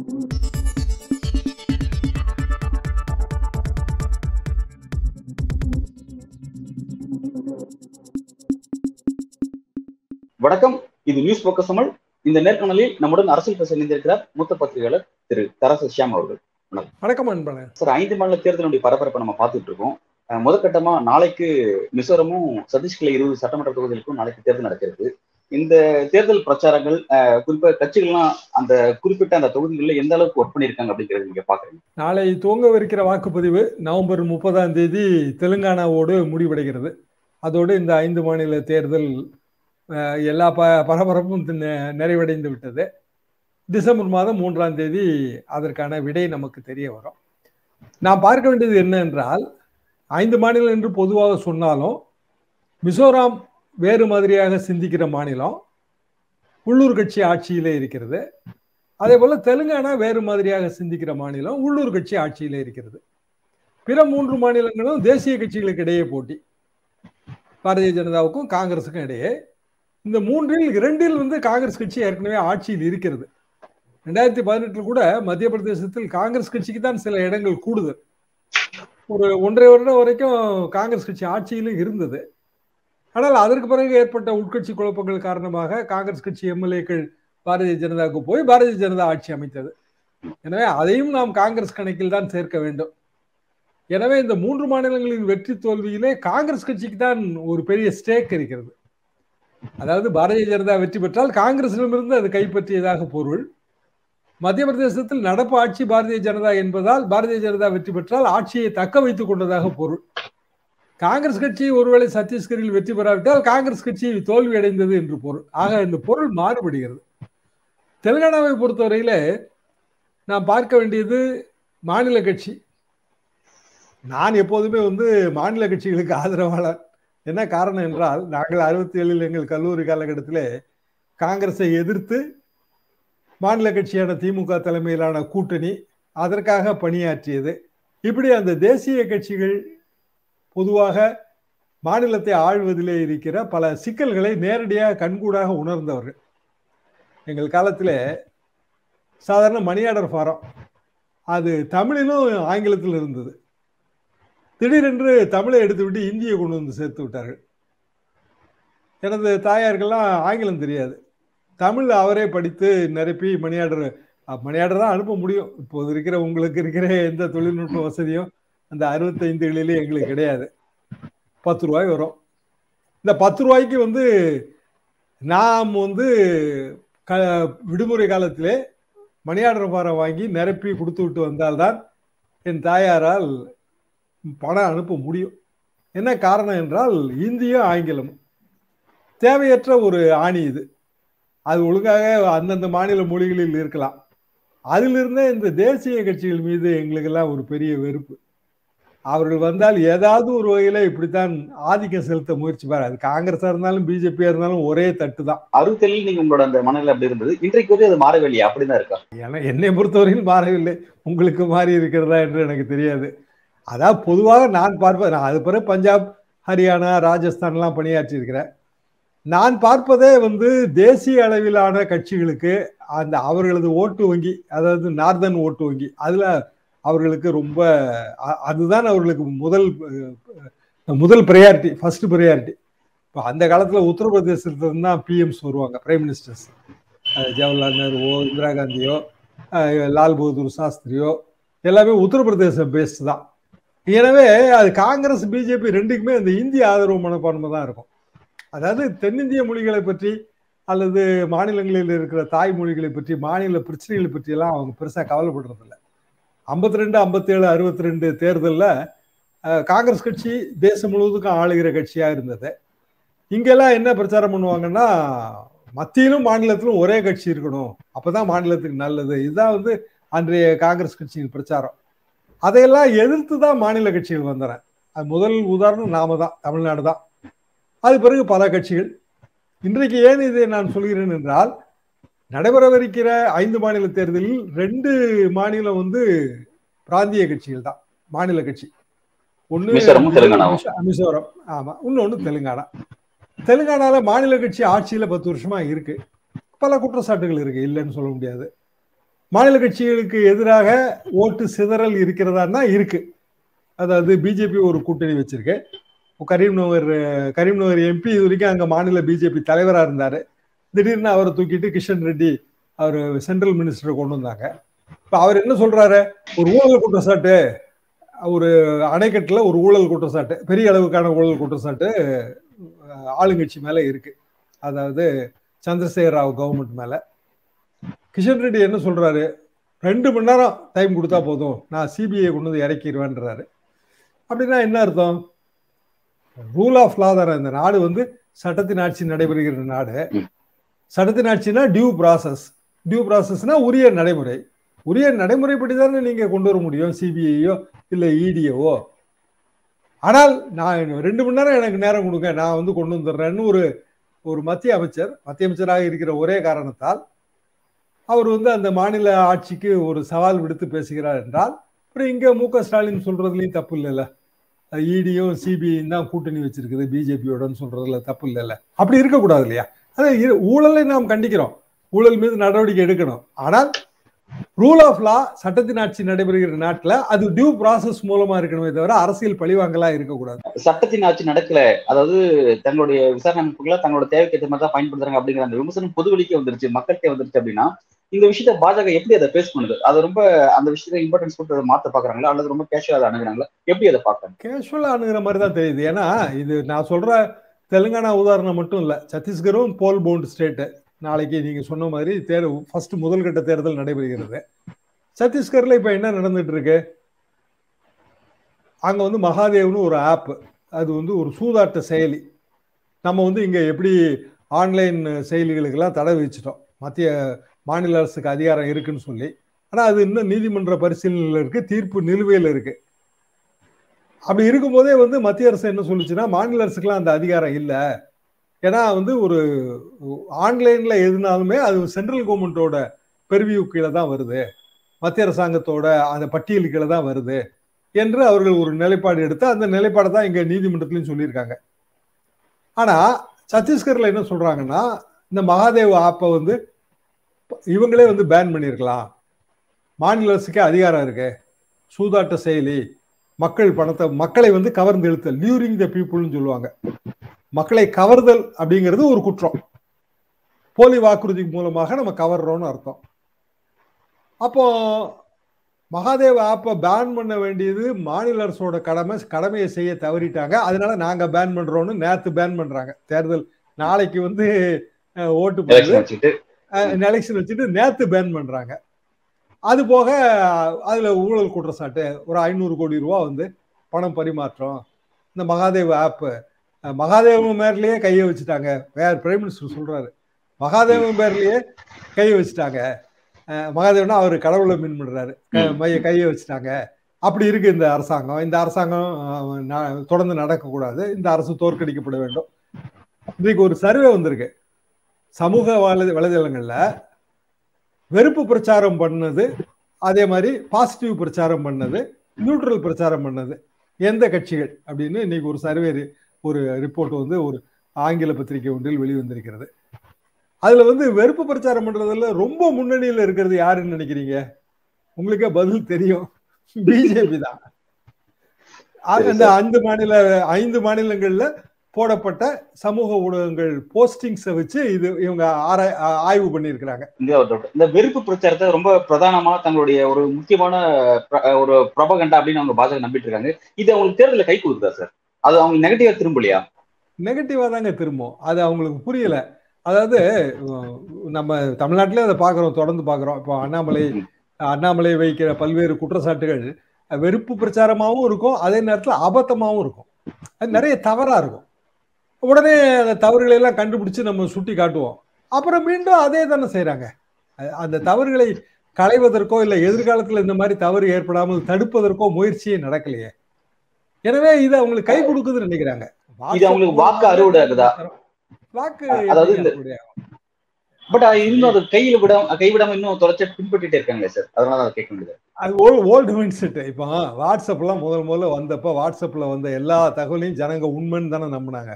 வணக்கம். இது news focus Tamil இந்த நேர்காணலில் நம்முடன் அரசியல் பேச இணைந்திருக்கிறார் மூத்த பத்திரிகையாளர் திரு தரசு ஷியாம் அவர்கள். வணக்கம். சார் ஐந்து மாநில தேர்தலுடைய பரபரப்பை நம்ம பார்த்துட்டு இருக்கோம். முதற்கட்டமா நாளைக்கு மிசோரமும் சத்தீஸ்கர்ல இருபது சட்டமன்ற தொகுதிகளுக்கும் நாளைக்கு தேர்தல் நடக்கிறது. இந்த தேர்தல் பிரச்சாரங்கள் குறிப்பாக கட்சிகள்லாம் அந்த குறிப்பிட்ட அந்த தொகுதிகளில் எந்த அளவுக்கு ஒர்க் பண்ணியிருக்காங்க அப்படிங்கிறது நீங்க பாக்குறீங்க? நாளை துவங்கவிருக்கிற வாக்குப்பதிவு நவம்பர் முப்பதாம் தேதி தெலுங்கானாவோடு முடிவடைகிறது. அதோடு இந்த ஐந்து மாநில தேர்தல் எல்லா ப பரபரப்பும் நிறைவடைந்து விட்டது. டிசம்பர் மாதம் மூன்றாம் தேதி அதற்கான விடை நமக்கு தெரிய வரும். நாம் பார்க்க வேண்டியது என்ன என்றால் ஐந்து மாநிலம் என்று பொதுவாக சொன்னாலும் மிசோராம் வேறு மாதிரியாக சிந்திக்கிற மாநிலம் உள்ளூர் கட்சி ஆட்சியிலே இருக்கிறது. அதே போல தெலுங்கானா வேறு மாதிரியாக சிந்திக்கிற மாநிலம் உள்ளூர் கட்சி ஆட்சியிலே இருக்கிறது. பிற மூன்று மாநிலங்களும் தேசிய கட்சிகளுக்கு இடையே போட்டி. பாரதிய ஜனதாவுக்கும் காங்கிரஸுக்கும் இடையே. இந்த மூன்றில் இரண்டில் வந்து காங்கிரஸ் கட்சி ஏற்கனவே ஆட்சியில் இருக்கிறது. ரெண்டாயிரத்தி பதினெட்டில் கூட மத்திய பிரதேசத்தில் காங்கிரஸ் கட்சிக்கு தான் சில இடங்கள் கூடுதல் ஒரு ஒன்றரை வருடம் வரைக்கும் காங்கிரஸ் கட்சி ஆட்சியிலும் இருந்தது. ஆனால் அதற்கு பிறகு ஏற்பட்ட உட்கட்சி குழப்பங்கள் காரணமாக காங்கிரஸ் கட்சி எம்எல்ஏக்கள் பாரதிய ஜனதாவுக்கு போய் பாரதிய ஜனதா ஆட்சி அமைத்தது. எனவே அதையும் நாம் காங்கிரஸ் கணக்கில் தான் சேர்க்க வேண்டும். எனவே இந்த மூன்று மாநிலங்களின் வெற்றி தோல்வியிலே காங்கிரஸ் கட்சிக்கு தான் ஒரு பெரிய ஸ்டேக் இருக்கிறது. அதாவது பாரதிய ஜனதா வெற்றி பெற்றால் காங்கிரசிடமிருந்து அது கைப்பற்றியதாக பொருள். மத்திய பிரதேசத்தில் நடப்பு ஆட்சி பாரதிய ஜனதா என்பதால் பாரதிய ஜனதா வெற்றி பெற்றால் ஆட்சியை தக்க வைத்துக் கொண்டதாக பொருள். காங்கிரஸ் கட்சி ஒருவேளை சத்தீஸ்கரில் வெற்றி பெறாவிட்டால் காங்கிரஸ் கட்சி தோல்வி அடைந்தது என்று பொருள். ஆக இந்த பொருள் மாறுபடுகிறது. தெலுங்கானாவை பொறுத்தவரையில நான் பார்க்க வேண்டியது மாநில கட்சி. நான் எப்போதுமே வந்து மாநில கட்சிகளுக்கு ஆதரவாளர். என்ன காரணம் என்றால் நாங்கள் அறுபத்தி ஏழில் எங்கள் கல்லூரி காலகட்டத்தில் காங்கிரஸை எதிர்த்து மாநில கட்சியான திமுக தலைமையிலான கூட்டணி அதற்காக பணியாற்றியது. இப்படி அந்த தேசிய கட்சிகள் பொதுவாக மாநிலத்தை ஆழ்வதிலே இருக்கிற பல சிக்கல்களை நேரடியாக கண்கூடாக உணர்ந்தவர்கள். எங்கள் காலத்தில் சாதாரண மணி ஆர்டர் ஃபாரம் அது தமிழிலும் ஆங்கிலத்தில் இருந்தது. திடீரென்று தமிழை எடுத்துவிட்டு இந்தியை கொண்டு வந்து சேர்த்து விட்டார்கள். எனது தாயார்கள்லாம் ஆங்கிலம் தெரியாது. தமிழ் அவரே படித்து நிரப்பி மணி ஆர்டர் மணி ஆர்டர் தான் அனுப்ப முடியும். இப்போது இருக்கிற உங்களுக்கு இருக்கிற எந்த தொழில்நுட்ப வசதியும் அந்த அறுபத்தைந்துகளிலே எங்களுக்கு கிடையாது. பத்து ரூபாய் வரும். இந்த பத்து ரூபாய்க்கு வந்து நாம் வந்து க விடுமுறை காலத்திலே மணியாடர் பாறை வாங்கி நிரப்பி கொடுத்து விட்டு வந்தால்தான் என் தாயாரால் பணம் அனுப்ப முடியும். என்ன காரணம் என்றால் இந்தியும் ஆங்கிலமும் தேவையற்ற ஒரு ஆணி இது. அது ஒழுங்காக அந்தந்த மாநில மொழிகளில் இருக்கலாம். அதிலிருந்தே இந்த தேசிய கட்சிகள் மீது எங்களுக்கெல்லாம் ஒரு பெரிய வெறுப்பு. அவர்கள் வந்தால் ஏதாவது ஒரு வகையில இப்படித்தான் ஆதிக்கம் செலுத்த முயற்சிப்பார். அது காங்கிரஸா இருந்தாலும் பிஜேபியா இருந்தாலும் ஒரே தட்டு தான் அறுபத்தேழில் நீங்க உங்களோட அந்த மனநிலை அப்படி இருந்தது. இன்றைக்கு வரை அது மாறவில்லையா? அப்படிதான் இருக்கா? என என்னை பொறுத்தவரையில் மாறவில்லை. உங்களுக்கு மாறி இருக்கிறதா என்று எனக்கு தெரியாது. அதாவது பொதுவாக நான் பார்ப்பேன் நான் அது பிறகு பஞ்சாப் ஹரியானா ராஜஸ்தான்லாம் பணியாற்றி இருக்கிறேன் நான் பார்ப்பதே வந்து தேசிய அளவிலான கட்சிகளுக்கு அந்த அவர்களது ஓட்டு வங்கி அதாவது நார்தன் ஓட்டு வங்கி அதுல அவர்களுக்கு ரொம்ப அ- அதுதான் அவர்களுக்கு முதல் முதல் ப்ரையாரிட்டி ஃபர்ஸ்ட் ப்ரையாரிட்டி இப்போ அந்த காலத்தில் உத்தரப்பிரதேசத்துல தான் பிஎம்ஸ் வருவாங்க பிரைம் மினிஸ்டர்ஸ் ஜவஹர்லால் நேருவோ இந்திரா காந்தியோ லால் பகதூர் சாஸ்திரியோ எல்லாமே உத்தரப்பிரதேச பேஸ்ட் தான். எனவே அது காங்கிரஸ் பிஜேபி ரெண்டுக்குமே அந்த இந்திய ஆதரவு மனப்பான்மை தான் இருக்கும். அதாவது தென்னிந்திய மொழிகளை பற்றி அல்லது மாநிலங்களில் இருக்கிற தாய்மொழிகளை பற்றி மாநில பிரச்சனைகளை பற்றியெல்லாம் அவங்க பெருசாக கவலைப்படுறதில்ல. ஐம்பத்தி ரெண்டு ஐம்பத்தேழு அறுபத்தி ரெண்டு தேர்தலில் காங்கிரஸ் கட்சி தேசம் முழுவதுக்கும் ஆளுகிற கட்சியாக இருந்தது. இங்கெல்லாம் என்ன பிரச்சாரம் பண்ணுவாங்கன்னா மத்தியிலும் மாநிலத்திலும் ஒரே கட்சி இருக்கணும். அப்பதான் மாநிலத்துக்கு நல்லது. இதுதான் வந்து அன்றைய காங்கிரஸ் கட்சியின் பிரச்சாரம். அதையெல்லாம் எதிர்த்து தான் மாநில கட்சிகள் வந்தன. அது முதல் உதாரணம் நாம தான் தமிழ்நாடு தான். அது பிறகு பல கட்சிகள். இன்றைக்கு ஏன் இதை நான் சொல்கிறேன் என்றால் நடைபெறவிருக்கிற ஐந்து மாநில தேர்தலில் ரெண்டு மாநிலம் வந்து பிராந்திய கட்சிகள் தான் மாநில கட்சி. மிசோ- மிசோரம் ஆமா இன்னொன்னு தெலுங்கானா. தெலுங்கானால மாநில கட்சி ஆட்சியில பத்து வருஷமா இருக்கு. பல குற்றச்சாட்டுகள் இருக்கு இல்லைன்னு சொல்ல முடியாது. மாநில கட்சிகளுக்கு எதிராக ஓட்டு சிதறல் இருக்கிறதா இருக்கு. அதாவது பிஜேபி ஒரு கூட்டணி வச்சிருக்கு. கரீம்நகர் கரீம்நகர் எம்பி இது வரைக்கும் அங்க மாநில பிஜேபி தலைவரா இருந்தாரு. திடீர்னு அவரை தூக்கிட்டு கிஷன் ரெட்டி அவர் சென்ட்ரல் மினிஸ்டர் கொண்டு வந்தாங்க. இப்போ அவர் என்ன சொல்றாரு? ஒரு ஊழல் குற்றச்சாட்டு ஒரு அணைக்கட்டில் ஒரு ஊழல் குற்றச்சாட்டு பெரிய அளவுக்கான ஊழல் குற்றச்சாட்டு ஆளுங்கட்சி மேலே இருக்கு. அதாவது சந்திரசேகர் ராவ் கவர்மெண்ட் மேலே. கிஷன் ரெட்டி என்ன சொல்றாரு? ரெண்டு மணி நேரம் டைம் கொடுத்தா போதும். நான் சிபிஐ கொண்டு வந்து இறக்கிடுவேன்றாரு அப்படின்னா என்ன அர்த்தம்? ரூல் ஆஃப் லா தானே. இந்த நாடு வந்து சட்டத்தின் ஆட்சி நடைபெறுகிற நாடு. சட்டத்தின் ஆட்சினா டியூ ப்ராசஸ் டியூ ப்ராசஸ்னா உரிய நடைமுறை. உரிய நடைமுறைப்படி தானே நீங்கள் கொண்டு வர முடியும் சிபிஐயோ இல்லை இடியவோ ஆனால் நான் ரெண்டு மணி நேரம் எனக்கு நேரம் கொடுங்க நான் வந்து கொண்டு வந்துடுறேன்னு ஒரு ஒரு மத்திய அமைச்சர் மத்திய அமைச்சராக இருக்கிற ஒரே காரணத்தால் அவர் வந்து அந்த மாநில ஆட்சிக்கு ஒரு சவால் விடுத்து பேசுகிறார் என்றால் அப்புறம் இங்கே மு க ஸ்டாலின் சொல்கிறதுலையும் தப்பு இல்லைல்ல. இடியும் சிபிஐயும் தான் கூட்டணி வச்சிருக்குது பிஜேபியோடன்னு சொல்றதுல தப்பு இல்லைல்ல. அப்படி இருக்கக்கூடாது இல்லையா? அது ஊழலை நாம் கண்டிக்கிறோம். ஊழல் மீது நடவடிக்கை எடுக்கணும். ஆனால் ரூல் ஆஃப் லா சட்டத்தின் ஆட்சி நடைபெறுகிற நாட்டுல அது டியூ ப்ராசஸ் மூலமா இருக்கணுமே தவிர அரசியல் பழிவாங்கலா இருக்கக்கூடாது. சட்டத்தின் ஆட்சி நடக்கல. அதாவது தங்களுடைய விசாரணை அமைப்புகளை தங்களோட தேவைக்கு ஏற்ற மாதிரி தான் பயன்படுத்துறாங்க அப்படிங்கிற அந்த விமர்சனம் பொதுவெளிக்கே வந்துருச்சு மக்கள்கிட்ட வந்துருச்சு அப்படின்னா இந்த விஷயத்த பாஜக எப்படி அதை பேஸ் பண்ணுது? அது ரொம்ப அந்த விஷயத்த இம்பார்ட்டன்ஸ் கொடுத்து அதை மாத்த பாக்குறாங்களா? அல்லது ரொம்ப கேஷுவலா அணுகுறாங்களா? எப்படி அதை பாக்குறாங்க கேஷுவலா அணுகிற மாதிரி தான் தெரியுது. ஏன்னா இது நான் சொல்ற தெலுங்கானா உதாரணம் மட்டும் இல்லை சத்தீஸ்கரும் போல் பவுண்ட் ஸ்டேட்டு. நாளைக்கு நீங்கள் சொன்ன மாதிரி தேர் ஃபர்ஸ்ட் முதல் கட்ட தேர்தல் நடைபெறுகிறது. சத்தீஸ்கரில் இப்போ என்ன நடந்துட்டு இருக்கு அங்கே வந்து மகாதேவ்னு ஒரு ஆப் அது வந்து ஒரு சூதாட்ட செயலி. நம்ம வந்து இங்கே எப்படி ஆன்லைன் செயலிகளுக்கெல்லாம் தடை விதிச்சிட்டோம். மத்திய மாநில அரசுக்கு அதிகாரம் இருக்குன்னு சொல்லி. ஆனால் அது இன்னும் நீதிமன்ற பரிசீலனையில் இருக்குது தீர்ப்பு நிலுவையில் இருக்குது அப்படி இருக்கும்போதே வந்து மத்திய அரசு என்ன சொல்லுச்சுன்னா மாநில அரசுக்கெல்லாம் அந்த அதிகாரம் இல்லை. ஏன்னா வந்து ஒரு ஆன்லைன்ல எதுனாலுமே அது சென்ட்ரல் கவர்மெண்டோட பெருவியூ கீழே தான் வருது. மத்திய அரசாங்கத்தோட அந்த பட்டியல் கீழே தான் வருது என்று அவர்கள் ஒரு நிலைப்பாடு எடுத்து அந்த நிலைப்பாடை தான் இங்க நீதிமன்றத்திலையும் சொல்லியிருக்காங்க. ஆனா சத்தீஸ்கர்ல என்ன சொல்றாங்கன்னா இந்த மகாதேவ் ஆப்பை வந்து இவங்களே வந்து பேன் பண்ணியிருக்கலாம். மாநில அரசுக்கே அதிகாரம் இருக்கு. சூதாட்ட செயலி மக்கள் பணத்தை மக்களை வந்து கவர்ந்து இழுத்தல் லியூரிங் த பீப்புள்னு சொல்லுவாங்க. மக்களை கவர்தல் அப்படிங்கிறது ஒரு குற்றம். போலி வாக்குறுதி மூலமாக நம்ம கவர்றோம்னு அர்த்தம். அப்போ மகாதேவ ஆப்பை பேன் பண்ண வேண்டியது மாநில அரசோட கடமை கடமையை செய்ய தவறிட்டாங்க. அதனால நாங்க பேன் பண்றோம்னு நேத்து பேன் பண்றாங்க. தேர்தல் நாளைக்கு வந்து ஓட்டு போடுறது எலெக்ஷன் வச்சுட்டு. நேத்து பேன் பண்றாங்க. அது போக அதுல ஊழல் குற்றச்சாட்டு ஒரு ஐநூறு கோடி ரூபா வந்து பணம் பரிமாற்றம் இந்த மகாதேவ் ஆப் மகாதேவன் பேர்லயே கையை வச்சுட்டாங்க. வேற பிரைம் மினிஸ்டர் சொல்றாரு. மகாதேவன் பேர்லயே கையை வச்சுட்டாங்க. மகாதேவனா அவர் கடவுளை மீன் பண்றாரு மைய கையை வச்சுட்டாங்க. அப்படி இருக்கு இந்த அரசாங்கம். இந்த அரசாங்கம் தொடர்ந்து நடக்கக்கூடாது. இந்த அரசு தோற்கடிக்கப்பட வேண்டும். இன்றைக்கு ஒரு சர்வே வந்திருக்கு. சமூக வலை வலைதளங்கள்ல வெறுப்பு பிரச்சாரம் பண்ணது அதே மாதிரி பாசிட்டிவ் பிரச்சாரம் பண்ணது நியூட்ரல் பிரச்சாரம் பண்ணது. எந்த கட்சிகள் அப்படின்னு இன்னைக்கு ஒரு சர்வே ஒரு ரிப்போர்ட் வந்து ஒரு ஆங்கில பத்திரிகை ஒன்றில் வெளிவந்திருக்கிறது. அதுல வந்து வெறுப்பு பிரச்சாரம் பண்றதுல ரொம்ப முன்னணியில இருக்கிறது யாருன்னு நினைக்கிறீங்க? உங்களுக்கே பதில் தெரியும். பிஜேபி தான். அந்த ஐந்து மாநில ஐந்து மாநிலங்கள்ல போடப்பட்ட சமூக ஊடகங்கள் போஸ்டிங்ஸை வச்சு இது இவங்க ஆராய் ஆய்வு பண்ணியிருக்கிறாங்க. இந்த வெறுப்பு பிரச்சாரத்தை ரொம்ப பிரதானமா தங்களுடைய ஒரு முக்கியமான ஒரு ப்ரொபகண்டா அப்படின்னு அவங்க பாஜக நம்பிட்டு இருக்காங்க இது அவங்களுக்கு தேர்தலில் கை கொடுக்குதா சார் அது அவங்க நெகட்டிவா திரும்பலையா? நெகட்டிவா தாங்க திரும்பும். அது அவங்களுக்கு புரியல. அதாவது நம்ம தமிழ்நாட்டிலே அதை பார்க்குறோம் தொடர்ந்து பார்க்குறோம். இப்போ அண்ணாமலை அண்ணாமலை வைக்கிற பல்வேறு குற்றச்சாட்டுகள் வெறுப்பு பிரச்சாரமாகவும் இருக்கும் அதே நேரத்தில் அபத்தமாகவும் இருக்கும். அது நிறைய தவறா இருக்கும். உடனே அந்த தவறுகளை எல்லாம் கண்டுபிடிச்சு நம்ம சுட்டி காட்டுவோம். அப்புறம் மீண்டும் அதே தானே செய்யறாங்க அந்த தவறுகளை களைவதற்கோ இல்லை எதிர்காலத்தில் இந்த மாதிரி தவறு ஏற்படாமல் தடுப்பதற்கோ முயற்சியே நடக்கலையே. எனவே இது அவங்களுக்கு கை கொடுக்குதுன்னு நினைக்கிறாங்க. இது அவங்களுக்கு வாக்கு அறுவடை வாக்கு அதாவது பட் இன்னும் அது கையில விடாம கைவிடாம இன்னும் தொடர்ச்சி பின்பற்றிட்டே இருக்காங்க சார். அதனால அதை கேட்க முடியாது அது ஓல்டு மைண்ட் செட் இப்போ வாட்ஸ்அப்லாம் முதல் முதல்ல வந்தப்ப வாட்ஸ்அப்ல வந்த எல்லா தகவலையும் ஜனங்க உண்மைன்னு தானே நம்பினாங்க.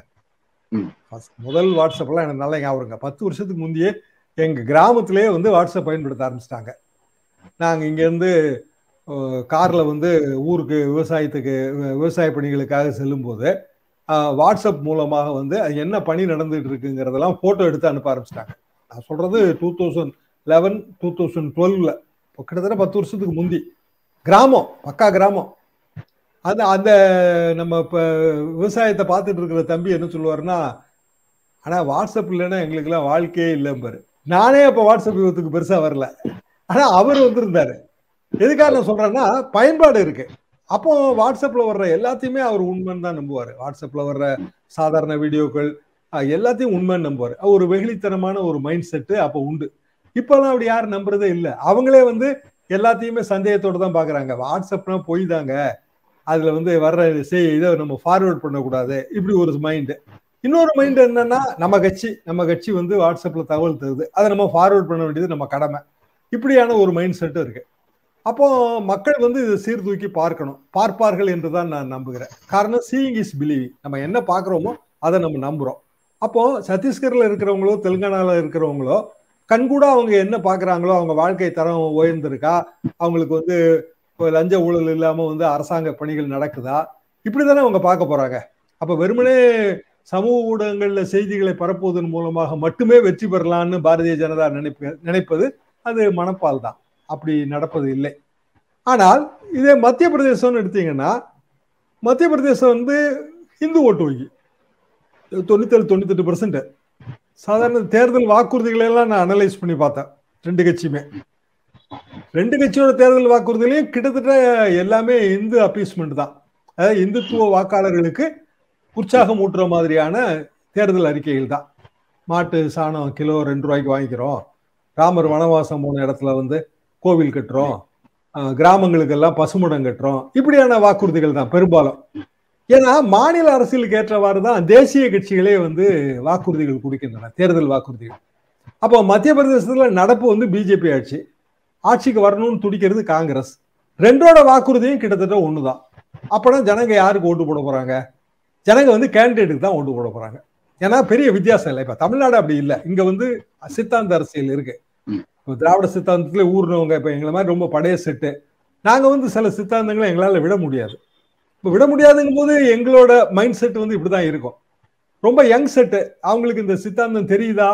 முதல் வாட்ஸ்அப்லாம் எனக்கு நல்லா ஞாபகம் பத்து வருஷத்துக்கு முந்தையே எங்க கிராமத்திலேயே வந்து வாட்ஸ்அப் பயன்படுத்த ஆரம்பிச்சிட்டாங்க. நாங்கள் இங்கேருந்து காரில் கார்ல வந்து ஊருக்கு விவசாயத்துக்கு விவசாய பணிகளுக்காக செல்லும்போது வாட்ஸ்அப் மூலமாக வந்து அது என்ன பணி நடந்துட்டு இருக்குங்கிறதெல்லாம் ஃபோட்டோ எடுத்து அனுப்ப ஆரம்பிச்சிட்டாங்க. நான் சொல்றது two thousand eleven two thousand டுவெல்ல கிட்டத்தட்ட பத்து வருஷத்துக்கு முந்தி. கிராமம் பக்கா கிராமம். அது அந்த நம்ம இப்போ விவசாயத்தை பார்த்துட்டு இருக்கிற தம்பி என்ன சொல்லுவாருன்னா ஆனால் வாட்ஸ்அப் இல்லைன்னா எங்களுக்கெல்லாம் வாழ்க்கையே இல்லைம்பாரு நானே அப்போ வாட்ஸ்அப் யுகத்துக்கு பெருசாக வரல. ஆனால் அவர் வந்திருந்தாரு. எதுக்காக நான் சொல்கிறேன்னா பயன்பாடு இருக்கு. அப்போ வாட்ஸ்அப்ல வர்ற எல்லாத்தையுமே அவர் உண்மைன்னு தான் நம்புவார். வாட்ஸ்அப்ல வர்ற சாதாரண வீடியோக்கள் எல்லாத்தையும் உண்மைன்னு நம்புவார். ஒரு வெகுளித்தனமான ஒரு மைண்ட் செட்டு அப்போ உண்டு. இப்போல்லாம் அப்படி யாரும் நம்புறதே இல்லை. அவங்களே வந்து எல்லாத்தையுமே சந்தேகத்தோடு தான் பார்க்குறாங்க வாட்ஸ்அப்னா பொய் தாங்க. அதுல வந்து வர்ற செய் இதை நம்ம ஃபார்வர்ட் பண்ணக்கூடாது. இப்படி ஒரு மைண்டு இன்னொரு மைண்ட் என்னன்னா நம்ம கட்சி நம்ம கட்சி வந்து வாட்ஸ்அப்ல தகவல் தருது. அதை நம்ம ஃபார்வர்ட் பண்ண வேண்டியது நம்ம கடமை. இப்படியான ஒரு மைண்ட் செட்டும் இருக்கு. அப்போ மக்கள் வந்து இதை சீர்தூக்கி பார்க்கணும். பார்ப்பார்கள் என்று தான் நான் நம்புகிறேன். காரணம் சீயிங் இஸ் பிலீவிங் நம்ம என்ன பார்க்குறோமோ அதை நம்ம நம்புகிறோம் அப்போ சத்தீஸ்கரில் இருக்கிறவங்களோ தெலுங்கானாவில் இருக்கிறவங்களோ கண்கூட அவங்க என்ன பார்க்குறாங்களோ அவங்க வாழ்க்கை தரம் உயர்ந்திருக்கா? அவங்களுக்கு வந்து லஞ்ச ஊழல் இல்லாம வந்து அரசாங்க பணிகள் நடக்குதா? இப்படிதானே அவங்க பார்க்க போறாங்க. அப்ப வெறுமனே சமூக ஊடகங்கள்ல செய்திகளை பரப்புவதன் மூலமாக மட்டுமே வெற்றி பெறலாம்னு பாரதிய ஜனதா நினைப்ப நினைப்பது அது மனப்பால் தான். அப்படி நடப்பது இல்லை. ஆனால் இதே மத்திய பிரதேசம்னு எடுத்தீங்கன்னா மத்திய பிரதேசம் வந்து இந்து ஓட்டு வங்கி. தொண்ணூத்தேழு தொண்ணூத்தெட்டு பர்சன்ட் சாதாரண தேர்தல் வாக்குறுதிகளை எல்லாம் நான் அனலைஸ் பண்ணி பார்த்தேன். ரெண்டு கட்சியுமே. ரெண்டு கட்சியோட தேர்தல் வாக்குறுதிலையும் கிட்டத்தட்ட எல்லாமே இந்து அப்பீஸ்மெண்ட் தான். அதாவது இந்துத்துவ வாக்காளர்களுக்கு உற்சாகம் ஊட்டுற மாதிரியான தேர்தல் அறிக்கைகள் தான். மாட்டு சாணம் கிலோ ரெண்டு ரூபாய்க்கு வாங்கிக்கிறோம். ராமர் வனவாசம் போன இடத்துல வந்து கோவில் கட்டுறோம். கிராமங்களுக்கெல்லாம் பசுமடம் கட்டுறோம். இப்படியான வாக்குறுதிகள் தான் பெரும்பாலும். ஏன்னா மாநில அரசியலுக்கு ஏற்றவாறு தான் தேசிய கட்சிகளே வந்து வாக்குறுதிகள் கொடுக்கின்றன தேர்தல் வாக்குறுதிகள். அப்போ மத்திய பிரதேசத்தில் நடப்பு வந்து பிஜேபி ஆட்சி. ஆட்சிக்கு வரணும்னு துடிக்கிறது காங்கிரஸ். ரெண்டோட வாக்குறுதியும் கிட்டத்தட்ட ஒண்ணுதான். அப்பனா ஜனங்க யாருக்கு ஓட்டு போட போறாங்க? ஜனங்க வந்து கேண்டிடேட்டுக்கு தான் ஓட்டு போட போறாங்க. ஏன்னா பெரிய வித்தியாசம் இல்லை. இப்ப தமிழ்நாடு அப்படி இல்லை. இங்க வந்து சித்தாந்த அரசியல் இருக்கு. இப்ப திராவிட சித்தாந்தத்துல ஊர்னவங்க இப்ப எங்களை மாதிரி ரொம்ப பழைய செட்டு. நாங்க வந்து சில சித்தாந்தங்களை எங்களால விட முடியாது. இப்ப விட முடியாதுங்கும் போது எங்களோட மைண்ட் செட் வந்து இப்படிதான் இருக்கும். ரொம்ப யங் செட்டு அவங்களுக்கு இந்த சித்தாந்தம் தெரியுதா?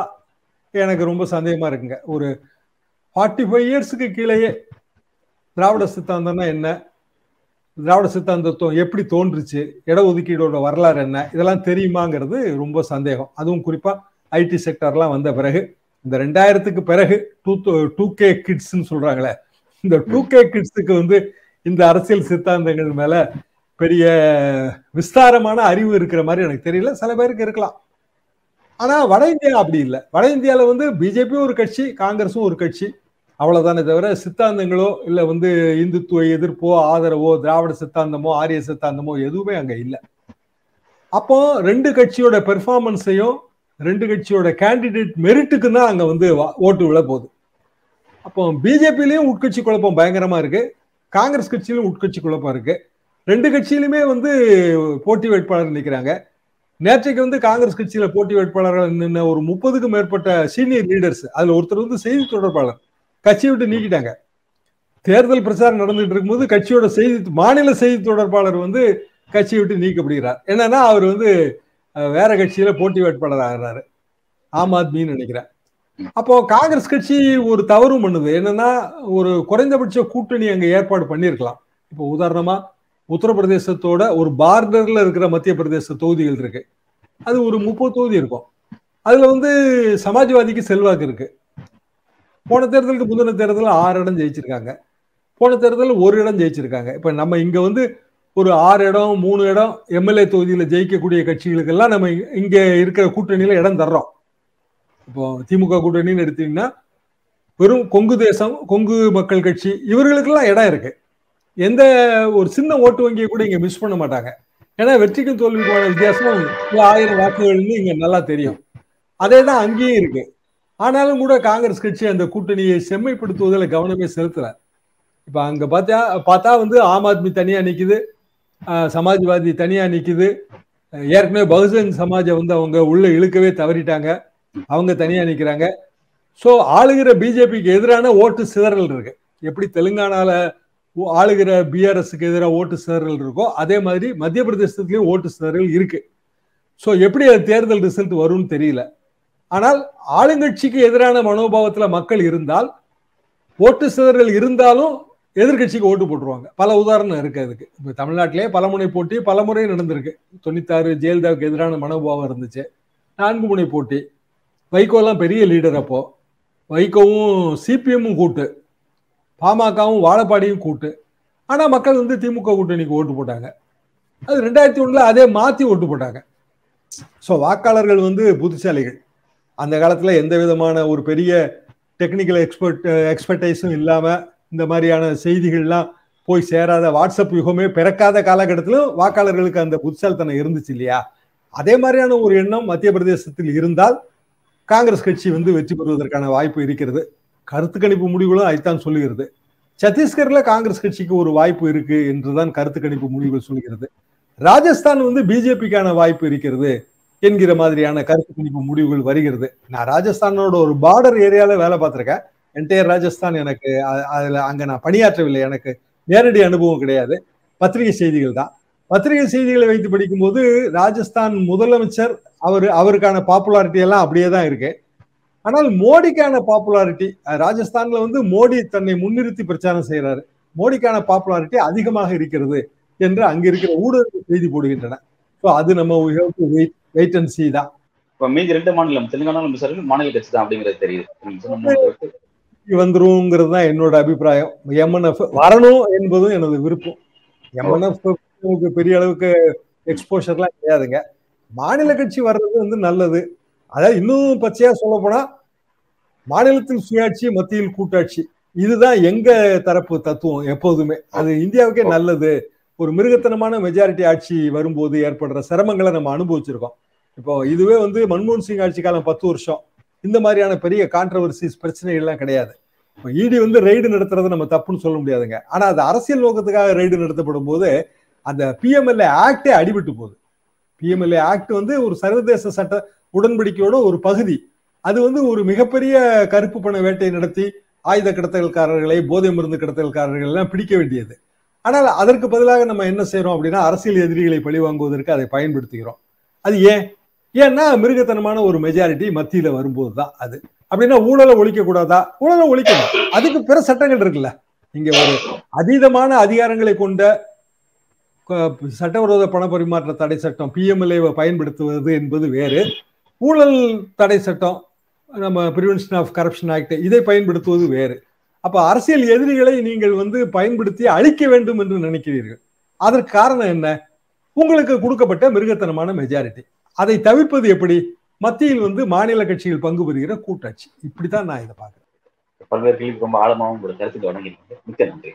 எனக்கு ரொம்ப சந்தேகமா இருக்குங்க. ஒரு ஃபார்ட்டி ஃபைவ் இயர்ஸுக்கு கீழேயே திராவிட சித்தாந்தம்னா என்ன? திராவிட சித்தாந்தத்துவம் எப்படி தோன்றுச்சு? இடஒதுக்கீடோட வரலாறு என்ன? இதெல்லாம் தெரியுமாங்கிறது ரொம்ப சந்தேகம். அதுவும் குறிப்பாக ஐடி செக்டர்லாம் வந்த பிறகு இந்த ரெண்டாயிரத்துக்கு பிறகு டூ டூ கே கிட்ஸ்ன்னு சொல்றாங்களே. இந்த டூ கே கிட்ஸுக்கு வந்து இந்த அரசியல் சித்தாந்தங்கள் மேல பெரிய விஸ்தாரமான அறிவு இருக்கிற மாதிரி எனக்கு தெரியல. சில பேருக்கு இருக்கலாம். ஆனா வட இந்தியா அப்படி இல்லை. வட இந்தியாவில் வந்து பிஜேபியும் ஒரு கட்சி காங்கிரஸும் ஒரு கட்சி. அவ்வளவுதானே தவிர சித்தாந்தங்களோ இல்லை வந்து இந்துத்துவ எதிர்ப்போ ஆதரவோ திராவிட சித்தாந்தமோ ஆரிய சித்தாந்தமோ எதுவுமே அங்க இல்லை. அப்போ ரெண்டு கட்சியோட பெர்ஃபார்மன்ஸையும் ரெண்டு கட்சியோட கேண்டிடேட் மெரிட்டுக்கு தான் அங்க வந்து வா- ஓட்டு விழ போகுது. அப்போ பிஜேபிலையும் உட்கட்சி குழப்பம் பயங்கரமா இருக்கு. காங்கிரஸ் கட்சியிலும் உட்கட்சி குழப்பம் இருக்கு. ரெண்டு கட்சியிலுமே வந்து போட்டி வேட்பாளர் நிற்கிறாங்க நேற்றைக்கு வந்து காங்கிரஸ் கட்சியில போட்டி வேட்பாளர்கள் நின்ன ஒரு முப்பதுக்கும் மேற்பட்ட சீனியர் லீடர்ஸ் அதுல ஒருத்தர் வந்து செய்தி தொடர்பாளர். கட்சியை விட்டு நீக்கிட்டாங்க. தேர்தல் பிரச்சாரம் நடந்துட்டு இருக்கும்போது கட்சியோட செய்தி மாநில செய்தி தொடர்பாளர் வந்து கட்சியை விட்டு நீக்கப்படுகிறார். என்னன்னா அவர் வந்து வேற கட்சியில போட்டி வேட்பாளர் ஆகிறாரு. ஆம் ஆத்மின்னு நினைக்கிறேன். அப்போ காங்கிரஸ் கட்சி ஒரு தவறும் பண்ணுது. என்னன்னா ஒரு குறைந்தபட்ச கூட்டணி அங்க ஏற்பாடு பண்ணியிருக்கலாம். இப்போ உதாரணமா உத்தரப்பிரதேசத்தோட ஒரு பார்டர்ல இருக்கிற மத்திய பிரதேச தொகுதிகள் இருக்கு. அது ஒரு முப்பது தொகுதி இருக்கும். அதுல வந்து சமாஜ்வாதிக்கு செல்வாக்கு இருக்கு. போன தேர்தலுக்கு முந்தின தேர்தலில் ஆறு இடம் ஜெயிச்சிருக்காங்க. போன தேர்தலில் ஒரு இடம் ஜெயிச்சிருக்காங்க. இப்போ நம்ம இங்கே வந்து ஒரு ஆறு இடம் மூணு இடம் எம்எல்ஏ தொகுதியில் ஜெயிக்கக்கூடிய கட்சிகளுக்கெல்லாம் நம்ம இங்கே இருக்கிற கூட்டணியில் இடம் தர்றோம். இப்போ திமுக கூட்டணின்னு எடுத்தீங்கன்னா வெறும் கொங்கு தேசம் கொங்கு மக்கள் கட்சி இவர்களுக்கெல்லாம் இடம் இருக்கு. எந்த ஒரு சின்ன ஓட்டு வங்கியை கூட இங்க மிஸ் பண்ண மாட்டாங்க. ஏன்னா வெற்றிக்கும் தோல்விக்குமான வித்தியாசம் பல ஆயிரம் வாக்குகள்னு இங்க நல்லா தெரியும். அதே தான் அங்கேயும் இருக்கு. ஆனாலும் கூட காங்கிரஸ் கட்சி அந்த கூட்டணியை செம்மைப்படுத்துவதில் கவனமே செலுத்தல. இப்ப அங்க பார்த்தா பார்த்தா வந்து ஆம் ஆத்மி தனியா நிக்குது. சமாஜ்வாதி தனியா நிக்குது. ஏற்கனவே பகுஜன் சமாஜை வந்து அவங்க உள்ள இழுக்கவே தவறிட்டாங்க. அவங்க தனியா நிக்கிறாங்க. ஸோ ஆளுகிற பிஜேபிக்கு எதிரான ஓட்டு சிதறல் இருக்கு. எப்படி தெலுங்கானால ஆளுகிற பிஆர்எஸ்க்கு எதிராக ஓட்டு சிதறல் இருக்கோ அதே மாதிரி மத்திய பிரதேசத்துலேயும் ஓட்டு சிதறல் இருக்கு. ஸோ எப்படி அது தேர்தல் ரிசல்ட் வரும்னு தெரியல. ஆனால் ஆளுங்கட்சிக்கு எதிரான மனோபாவத்தில் மக்கள் இருந்தால் ஓட்டு சிதறல் இருந்தாலும் எதிர்க்கட்சிக்கு ஓட்டு போட்டுருவாங்க. பல உதாரணம் இருக்கு அதுக்கு. இப்போ தமிழ்நாட்டிலே பலமுனை போட்டி பல முறை நடந்திருக்கு. தொண்ணூத்தாறு ஜெயலலிதாவுக்கு எதிரான மனோபாவம் இருந்துச்சு. நான்கு முனை போட்டி. வைகோலாம் பெரிய லீடர் அப்போ. வைகோவும் சிபிஎம்மும் கூட்டு. பாமகவும் வாழப்பாடியும் கூட்டு. ஆனா மக்கள் வந்து திமுக கூட்டணிக்கு ஓட்டு போட்டாங்க. அது ரெண்டாயிரத்தி ஒண்ணுல அதே மாத்தி ஓட்டு போட்டாங்க. ஸோ வாக்காளர்கள் வந்து புத்திசாலிகள். அந்த காலத்துல எந்த விதமான ஒரு பெரிய டெக்னிக்கல் எக்ஸ்பர்ட் எக்ஸ்பர்டைஸும் இல்லாம இந்த மாதிரியான செய்திகள்லாம் போய் சேராத வாட்ஸ்அப் யுகமே பிறக்காத காலகட்டத்திலும் வாக்காளர்களுக்கு அந்த புத்திசாலித்தனம் இருந்துச்சு இல்லையா? அதே மாதிரியான ஒரு எண்ணம் மத்திய பிரதேசத்தில் இருந்தால் காங்கிரஸ் கட்சி வந்து வெற்றி பெறுவதற்கான வாய்ப்பு இருக்கிறது. கருத்து கணிப்பு முடிவுகளும் அதைத்தான் சொல்லுகிறது. சத்தீஸ்கர்ல காங்கிரஸ் கட்சிக்கு ஒரு வாய்ப்பு இருக்கு என்றுதான் கருத்து கணிப்பு முடிவுகள் சொல்லுகிறது. ராஜஸ்தான் வந்து பிஜேபிக்கான வாய்ப்பு இருக்கிறது என்கிற மாதிரியான கருத்து கணிப்பு முடிவுகள் வருகிறது. நான் ராஜஸ்தானோட ஒரு பார்டர் ஏரியால வேலை பார்த்துருக்கேன். என்டையர் ராஜஸ்தான் எனக்கு அதில் அதுல அங்க நான் பணியாற்றவில்லை. எனக்கு நேரடி அனுபவம் கிடையாது. பத்திரிகை செய்திகள் தான். பத்திரிகை செய்திகளை வைத்து படிக்கும்போது ராஜஸ்தான் முதலமைச்சர் அவர் அவருக்கான பாப்புலாரிட்டி எல்லாம் அப்படியே தான் இருக்கு. ஆனால் மோடிக்கான பாப்புலாரிட்டி ராஜஸ்தான்ல வந்து மோடி தன்னை முன்னிறுத்தி பிரச்சாரம் செய்யறாரு மோடிக்கான பாப்புலாரிட்டி அதிகமாக இருக்கிறது என்று அங்க இருக்கிற ஊடகங்கள் செய்தி போடுகின்றன. ஸோ அது நம்ம வெயிட் அண்ட் சி தான். இப்ப மீதி ரெண்டு மாநிலம் தெலுங்கானாலும் மிசோரம் மாநில கட்சி தான் அப்படிங்கிறது தெரியுது. வந்துருங்கிறது தான் என்னோட அபிப்பிராயம். எம்என்எஃப் வரணும் என்பதும் எனது விருப்பம். எம்என்எஃப் பெரிய அளவுக்கு எக்ஸ்போஷர்லாம் கிடையாதுங்க. மாநில கட்சி வர்றது வந்து நல்லது. அதாவது இன்னும் பச்சையா சொல்ல போனா மாநிலத்தில் சுயாட்சி மத்தியில் கூட்டாட்சி. இதுதான் எங்க தரப்பு தத்துவம் எப்போதுமே. அது இந்தியாவுக்கே நல்லது. ஒரு மிருகத்தனமான மெஜாரிட்டி ஆட்சி வரும்போது ஏற்படுற சிரமங்களை நம்ம அனுபவிச்சிருக்கோம். இப்போ இதுவே வந்து மன்மோகன் சிங் ஆட்சி காலம் பத்து வருஷம். இந்த மாதிரியான பெரிய கான்ட்ரவர்சிஸ் பிரச்சனைகள்லாம் கிடையாது. இப்போ இடி வந்து ரெய்டு நடத்துறது நம்ம தப்புன்னு சொல்ல முடியாதுங்க. ஆனா அது அரசியல் நோக்கத்துக்காக ரெய்டு நடத்தப்படும் போது அந்த பிஎம்எல்ஏ ஆக்டே அடிபட்டு போகுது. பிஎம்எல்ஏ ஆக்ட் வந்து ஒரு சர்வதேச சட்ட உடன்படிக்கையோட ஒரு பகுதி. அது வந்து ஒரு மிகப்பெரிய கருப்பு பண வேட்டை நடத்தி ஆயுத கடத்தல்காரர்களை போதை மருந்து கடத்தல்காரர்கள் எல்லாம் பிடிக்க வேண்டியது. ஆனால் அதற்கு பதிலாக நம்ம என்ன செய்யறோம் அப்படின்னா அரசியல் எதிரிகளை பழி வாங்குவதற்கு அதை பயன்படுத்துகிறோம். அது ஏன்? ஏன்னா மிருகத்தனமான ஒரு மெஜாரிட்டி மத்தியில வரும்போது தான் அது. அப்படின்னா ஊழலை ஒழிக்க கூடாதா? ஊழலை ஒழிக்கணும். அதுக்கு பிற சட்டங்கள் இருக்குல்ல. இங்க ஒரு அதீதமான அதிகாரங்களை கொண்ட சட்டவிரோத பண பரிமாற்ற தடை சட்டம் பிஎம்எல்ஏவை பயன்படுத்துவது என்பது வேறு. ஊழல் தடை சட்டம் நம்ம பிரிவென்ஷன் ஆஃப் கரப்ஷன் ஆக்ட் இதை பயன்படுத்துவது வேறு. அப்ப அரசியல் எதிரிகளை நீங்கள் வந்து பயன்படுத்தி அழிக்க வேண்டும் என்று நினைக்கிறீர்கள். அதற்கு காரணம் என்ன? உங்களுக்கு கொடுக்கப்பட்ட மிருகத்தனமான மெஜாரிட்டி அதை தவிர்ப்பது எப்படி? மத்தியில் வந்து மாநில கட்சிகள் பங்கு பெறுகிற கூட்டாட்சி. இப்படித்தான் நான் இதை பார்க்கிறேன். பல்வேறு ரொம்ப ஆழமாகவும் ஒரு கருத்துக்கு மிக்க நன்றி.